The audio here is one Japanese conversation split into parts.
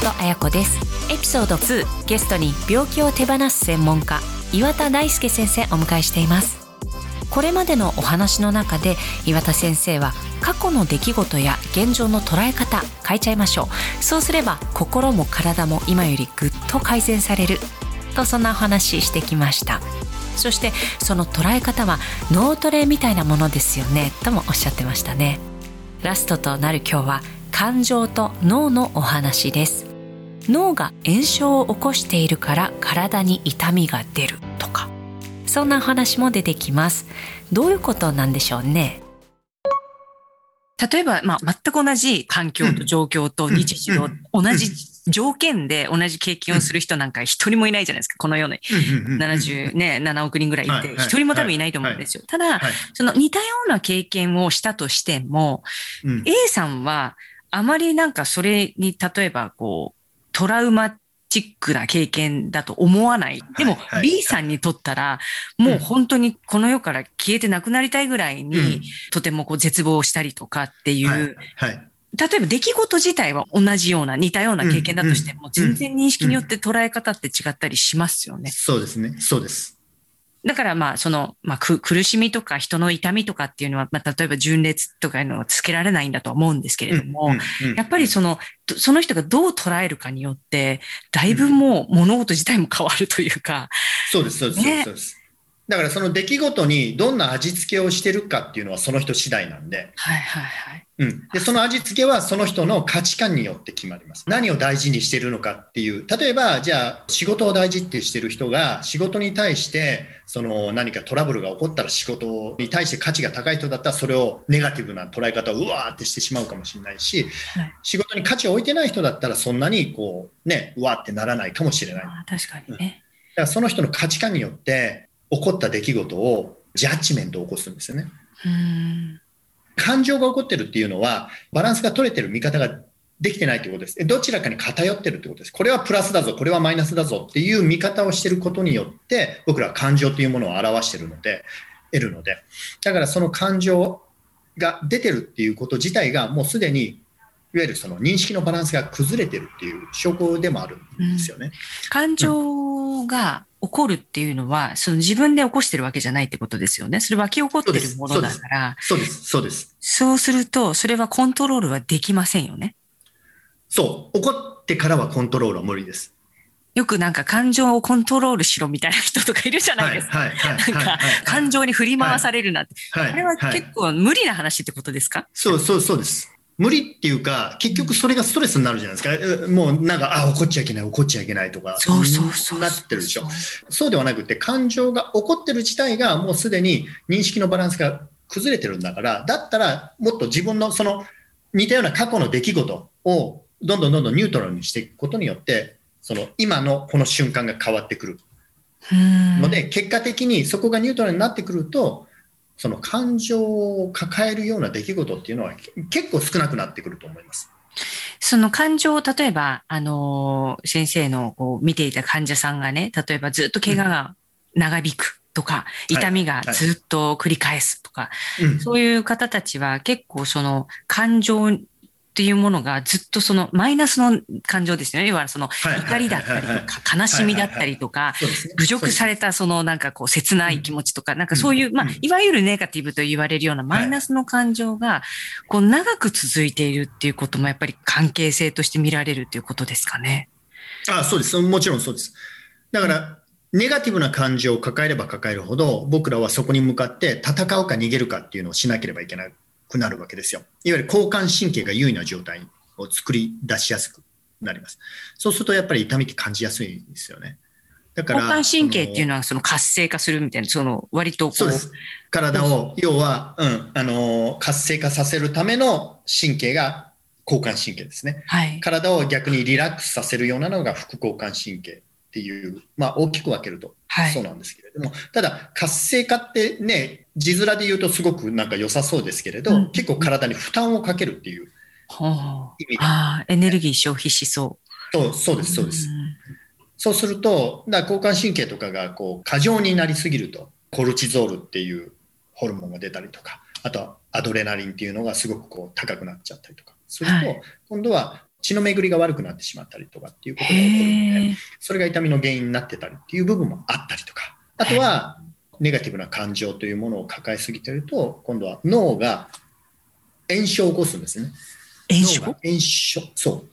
本彩子です。エピソード2ゲストに病気を手放す専門家岩田大輔先生お迎えしています。これまでのお話の中で岩田先生は過去の出来事や現状の捉え方変えちゃいましょう。そうすれば心も体も今よりぐっと改善される。とそんなお話してきました。そしてその捉え方は脳トレみたいなものですよね。ともおっしゃってましたね。ラストとなる今日は感情と脳のお話です。脳が炎症を起こしているから体に痛みが出るとか。そんな話も出てきます。どういうことなんでしょうね？例えば、まあ、全く同じ環境と状況と日常、同じ条件で同じ経験をする人なんか一人もいないじゃないですか、この世に。70ね、7億人ぐらいいて、一人も多分いないと思うんですよ。ただ、その似たような経験をしたとしても、A さんは、あまりなんかそれに、例えばこう、トラウマチックな経験だと思わない。でも B さんにとったら、もう本当にこの世から消えてなくなりたいぐらいに、とてもこう絶望したりとかっていう、例えば出来事自体は同じような、似たような経験だとしても、全然認識によって捉え方って違ったりしますよね。そうですね。そうです。だからまあ、その、まあ、苦しみとか人の痛みとかっていうのは、まあ、例えば純烈とかいうのはつけられないんだと思うんですけれども、やっぱりその、その人がどう捉えるかによって、だいぶもう物事自体も変わるというか。そうです、そうです、ね、そうです。だからその出来事にどんな味付けをしてるかっていうのはその人次第なんで。はいはいはい。うん。で、その味付けはその人の価値観によって決まります。何を大事にしてるのかっていう。例えば、じゃあ仕事を大事ってしてる人が仕事に対して、その何かトラブルが起こったら仕事に対して価値が高い人だったらそれをネガティブな捉え方をうわーってしてしまうかもしれないし、はい、仕事に価値を置いてない人だったらそんなにこうね、うわーってならないかもしれない。確かにね。だからその人の価値観によって起こった出来事をジャッジメントを起こすんですよね。感情が起こってるっていうのは、バランスが取れてる見方ができてないということです。どちらかに偏ってるってことです。これはプラスだぞ、これはマイナスだぞっていう見方をしてることによって、僕らは感情というものを表してるので、得るので。だからその感情が出てるっていうこと自体がもうすでにいわゆるその認識のバランスが崩れてるっていう証拠でもあるんですよね。うん、感情が起こるっていうのは、その自分で起こしてるわけじゃないってことですよね。それ湧き起こってるものだから。そうです、そうです。そうすると、それはコントロールはできませんよね。そう。起こってからはコントロールは無理です。よくなんか感情をコントロールしろみたいな人とかいるじゃないですか。はいはい、なんか感情に振り回されるなって。はい、あれは結構無理な話ってことですか？そうそうそうです。無理っていうか、結局それがストレスになるじゃないですか。もうなんか、あ、怒っちゃいけない、怒っちゃいけないとか、そうそうそうなってるでしょ。そうではなくて、感情が起こってる自体がもうすでに認識のバランスが崩れてるんだから、だったらもっと自分のその似たような過去の出来事をどんどんどんどんニュートラルにしていくことによって、その今のこの瞬間が変わってくる。ので、結果的にそこがニュートラルになってくると、その感情を抱えるような出来事っていうのは結構少なくなってくると思います。その感情を、例えば、あのー、先生のこう見ていた患者さんがね、例えばずっと怪我が長引くとか、うん、痛みがずっと繰り返すとか、はい。はい、そういう方たちは結構その感情っていうものがずっとそのマイナスの感情ですよね。要はその怒りだったりとか悲しみだったりとか、侮辱されたそのなんかこう切ない気持ちとか、なんかそういう、まあ、いわゆるネガティブと言われるようなマイナスの感情が、こう長く続いているっていうこともやっぱり関係性として見られるということですかね。あそうです。もちろんそうです。だから、ネガティブな感情を抱えれば抱えるほど、僕らはそこに向かって戦うか逃げるかっていうのをしなければいけないくなるわけですよ。いわゆる交感神経が優位な状態を作り出しやすくなります。そうするとやっぱり痛みって感じやすいですよね。だから。交感神経っていうのはその活性化するみたいな、その割とそうです。体を、要は、うん、あの、活性化させるための神経が交感神経ですね。はい。体を逆にリラックスさせるようなのが副交感神経っていう、まあ大きく分けるとそうなんですけれども、はい、ただ活性化ってね、字面で言うとすごくなんか良さそうですけれど、うん、結構体に負担をかけるっていう意味で、あエネルギー消費しそう。そうそうです、そうです。そうすると、だ交感神経とかがこう過剰になりすぎると、コルチゾールっていうホルモンが出たりとか、あとはアドレナリンっていうのがすごくこう高くなっちゃったりとかすると、はい、今度は血の巡りが悪くなってしまったりとかっていうことが起こるので、それが痛みの原因になってたりっていう部分もあったりとか、あとは、ネガティブな感情というものを抱えすぎてると、今度は脳が炎症を起こすんですね。炎症？炎症そう。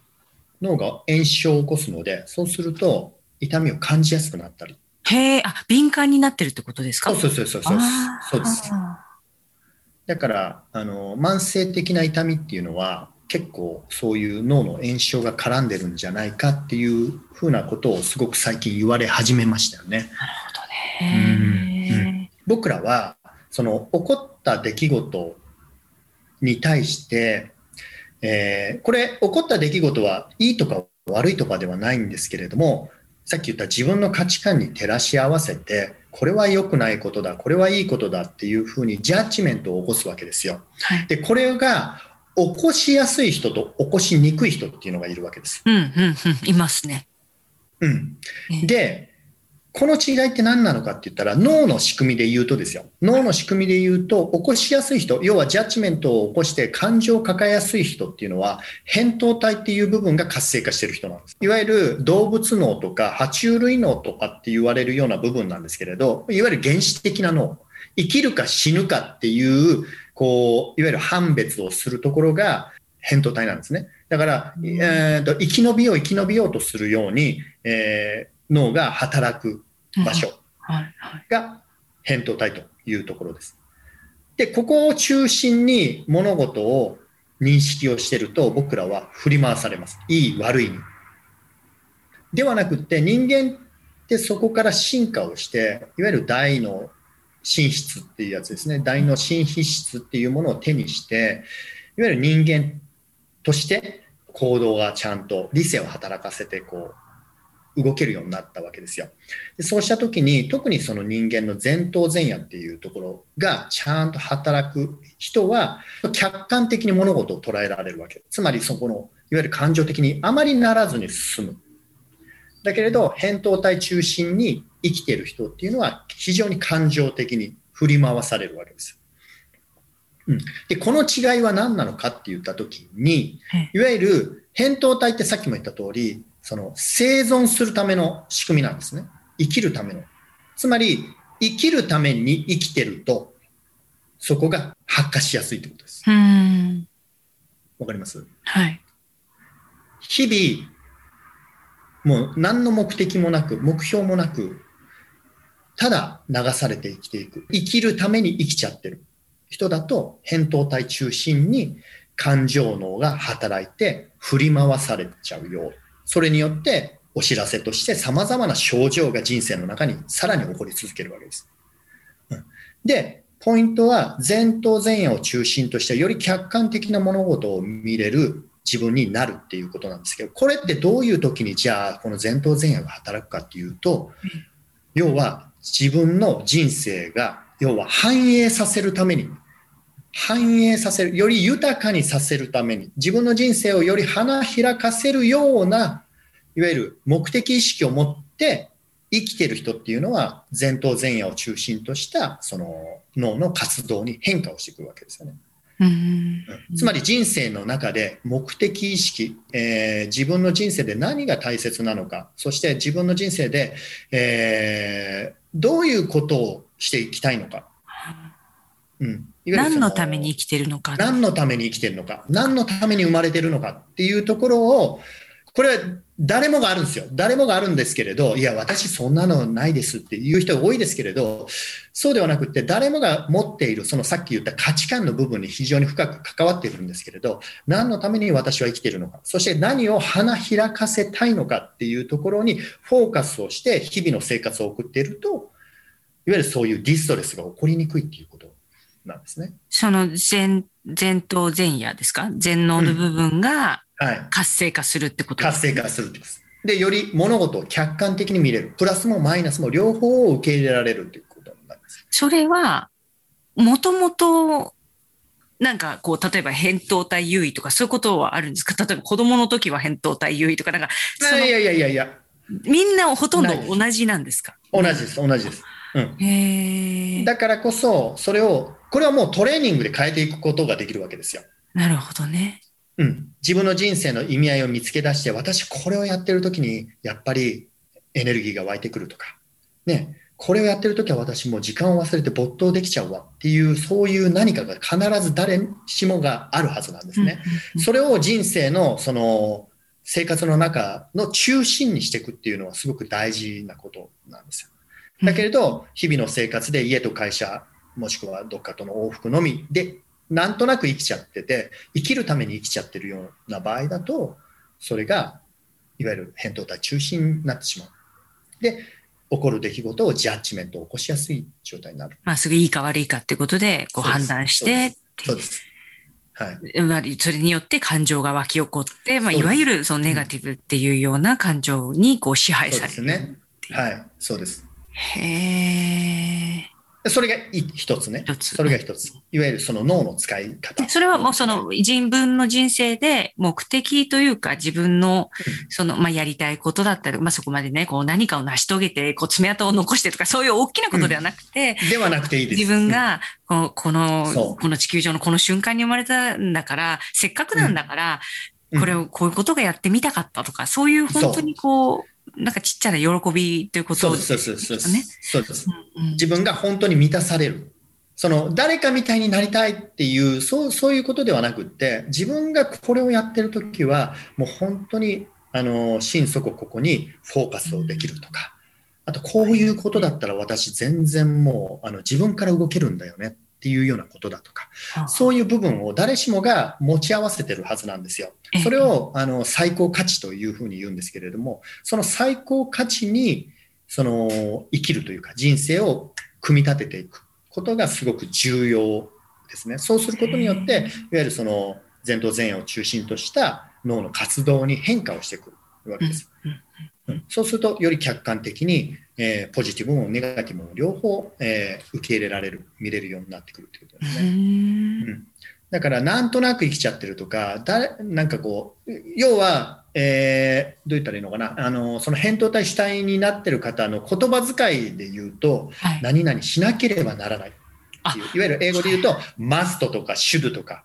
脳が炎症を起こすので、そうすると痛みを感じやすくなったり。へえ、あ、敏感になってるってことですか？そうそうそうそう。そうです。だから、あの、慢性的な痛みっていうのは、結構そういう脳の炎症が絡んでるんじゃないかっていうふうなことをすごく最近言われ始めましたよね。なるほどね。僕らは、その起こった出来事に対して、えー、これ起こった出来事はいいとか悪いとかではないんですけれども、さっき言った自分の価値観に照らし合わせて、これは良くないことだ、これはいいことだっていうふうにジャッジメントを起こすわけですよ。はい、で、これが起こしやすい人と起こしにくい人っていうのがいるわけです。うん、うん、うん、いますね。うん。で、この違いって何なのかって言ったら脳の仕組みで言うとですよ。脳の仕組みで言うと起こしやすい人、要はジャッジメントを起こして感情を抱えやすい人っていうのは扁桃体っていう部分が活性化してる人なんです。いわゆる動物脳とか爬虫類脳とかって言われるような部分なんですけれど、いわゆる原始的な脳。生きるか死ぬかっていう、こう、いわゆる判別をするところが扁桃体なんですね。だから、えーと、生き延びよう生き延びようとするように、えー、脳が働く場所が扁桃体というところです。で、ここを中心に物事を認識をしてると僕らは振り回されます。いい悪いに。ではなくって人間ってそこから進化をして、いわゆる大の進出っていうやつですね。大の新皮質っていうものを手にして、いわゆる人間として行動がちゃんと理性を働かせてこう動けるようになったわけですよ。でそうした時に特にその人間の前頭前野っていうところがちゃんと働く人は客観的に物事を捉えられるわけ。つまりそこのいわゆる感情的にあまりならずに進む。だけれど扁桃体中心に生きている人っていうのは非常に感情的に振り回されるわけです。うん、でこの違いは何なのかって言った時にいわゆる扁桃体ってさっきも言った通りその生存するための仕組みなんですね。生きるための。つまり、生きるために生きてると、そこが発火しやすいということです。わかります？はい。日々、もう何の目的もなく、目標もなく、ただ流されて生きていく。生きるために生きちゃってる人だと、扁桃体中心に感情脳が働いて振り回されちゃうよそれによってお知らせとして様々な症状が人生の中にさらに起こり続けるわけです。で、ポイントは前頭前野を中心としてより客観的な物事を見れる自分になるっていうことなんですけど、これってどういう時にじゃあこの前頭前野が働くかっていうと、要は自分の人生が要は反映させるために反映させる、より豊かにさせるために、自分の人生をより花開かせるような、いわゆる目的意識を持って生きてる人っていうのは、前頭前野を中心としたその脳の活動に変化をしてくるわけですよね。うんつまり人生の中で目的意識、えー、自分の人生で何が大切なのか、そして自分の人生で、えー、どういうことをしていきたいのか。うん何のために生きてるのか。何のために生きてるのか。何のために生まれてるのかっていうところを、これは誰もがあるんですよ。誰もがあるんですけれど、いや、私そんなのないですっていう人が多いですけれど、そうではなくて、誰もが持っている、そのさっき言った価値観の部分に非常に深く関わっているんですけれど、何のために私は生きているのか、そして何を花開かせたいのかっていうところにフォーカスをして日々の生活を送っていると、いわゆるそういうディストレスが起こりにくいっていうことなんですね。その前、前頭前野ですか？全脳の部分が活性化するってことでうんはい、活性化するってことです。で、より物事を客観的に見れる。プラスもマイナスも両方を受け入れられるということになります。それは、もともと、なんかこう、例えば扁桃体優位とかそういうことはあるんですか？例えば子供の時は扁桃体優位とか、なんか、いやいやいやいや。みんなほとんど同じ。なんですか？同じです、同じです。うん、だからこそ、それを、これはもうトレーニングで変えていくことができるわけですよ。なるほどね。うん、自分の人生の意味合いを見つけ出して、私これをやってる時に、やっぱりエネルギーが湧いてくるとか、ね、これをやってる時は私もう時間を忘れて没頭できちゃうわっていう、そういう何かが必ず誰しもがあるはずなんですね。それを人生のその生活の中の中心にしていくっていうのはすごく大事なことなんですよ。だけれど、日々の生活で家と会社、もしくはどっかとの往復のみで、なんとなく生きちゃってて、生きるために生きちゃってるような場合だと、それが、いわゆる返答体中心になってしまう。で、起こる出来事をジャッジメントを起こしやすい状態になる。まあ、すぐいいか悪いかってことで、こう判断して。そうです。はい。それによって感情が湧き起こって、まあ、いわゆるそのネガティブっていうような感情にこう支配される。そうですね。はい。そうです。へえ。それが一つね。つそれが一つ。いわゆるその脳の使い方。それはもうその自分の人生で目的というか自分のその、まあ、やりたいことだったり、まあ、そこまでね、こう何かを成し遂げて、こう爪痕を残してとか、そういう大きなことではなくて、うん、ではなくていいです。自分がこの、この、この地球上のこの瞬間に生まれたんだから、せっかくなんだから、これを、こういうことがやってみたかったとか、そういう本当にこう、なんかちっちゃな喜びということですね。そうです、そうです。そうです、自分が本当に満たされる。その、誰かみたいになりたいっていう、そう、そういうことではなくって、自分がこれをやってるときは、もう本当に、あの、心底ここにフォーカスをできるとか、あと、こういうことだったら私全然もう、あの、自分から動けるんだよねっていうようなことだとか、そういう部分を誰しもが持ち合わせてるはずなんですよ。それをあの最高価値というふうに言うんですけれども、その最高価値にその生きるというか人生を組み立てていくことがすごく重要ですね。そうすることによって、いわゆるその前頭前野を中心とした脳の活動に変化をしてくるわけです。そうすると、より客観的に、えー、ポジティブもネガティブも両方、えー、受け入れられる、見れるようになってくるということですね。うん、だから、なんとなく生きちゃってるとか、誰なんかこう、要は、えー、どう言ったらいいのかな、あのその扁桃体主体になってる方の言葉遣いで言うと、はい、何々しなければならないっていう、いわゆる英語で言うと、マストとかシュドとか、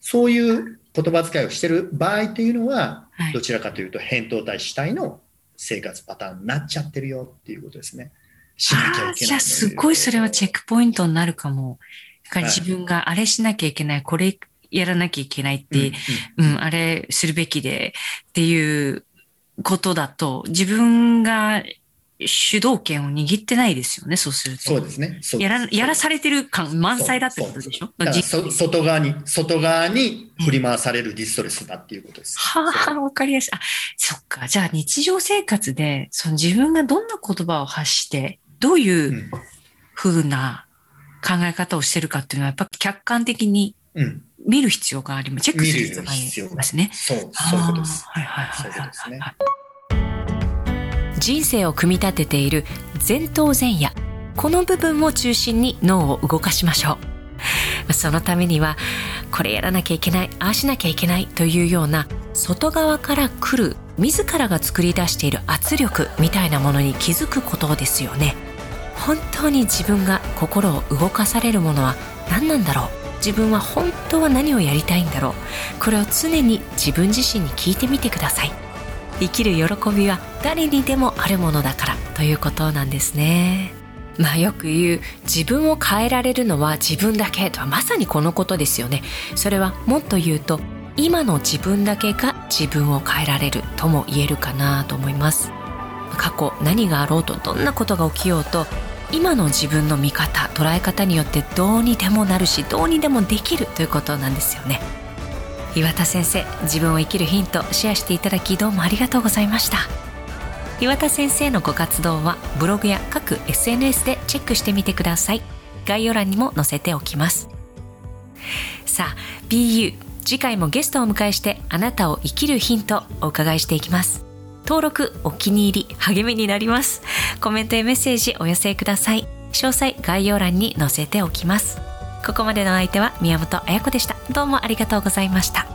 そういう言葉遣いをしてる場合っていうのは、どちらかというと、扁桃体主体の生活パターンになっちゃってるよっていうことですね。しなきゃいけない。じゃあすごいそれはチェックポイントになるかも。だから自分があれしなきゃいけない、これやらなきゃいけないって、うん、うんうん、あれするべきでっていうことだと、自分が主導権を握ってないですよね、そうすると。そうですね。やら、やらされてる感満載だってことでしょ？外側に、外側に振り回されるディストレスだっていうことです。はあ、わかりやすい。あ、そっか。じゃあ日常生活で、その自分がどんな言葉を発して、どういうふうな考え方をしてるかっていうのは、やっぱ客観的に見る必要があります。チェックする必要がありますね。そう、そういうことです。はいはいはい。そういうことですね。人生を組み立てている前頭前野。この部分を中心に脳を動かしましょう。そのためにはこれやらなきゃいけないああしなきゃいけないというような外側から来る自らが作り出している圧力みたいなものに気づくことですよね。本当に自分が心を動かされるものは何なんだろう？自分は本当は何をやりたいんだろう？これを常に自分自身に聞いてみてください。生きる喜びは誰にでもあるものだからということなんですね。まあよく言う自分を変えられるのは自分だけとはまさにこのことですよね。それはもっと言うと今の自分だけが自分を変えられるとも言えるかなと思います。過去何があろうとどんなことが起きようと今の自分の見方捉え方によってどうにでもなるしどうにでもできるということなんですよね。岩田先生自分を生きるヒントシェアしていただきどうもありがとうございました。岩田先生のご活動はブログや各 SNS でチェックしてみてください。概要欄にも載せておきます。さあ BU 次回もゲストをお迎えしてあなたを生きるヒントお伺いしていきます。登録お気に入り励みになります。コメントやメッセージお寄せください。詳細概要欄に載せておきます。ここまでの相手は宮本彩子でした。どうもありがとうございました。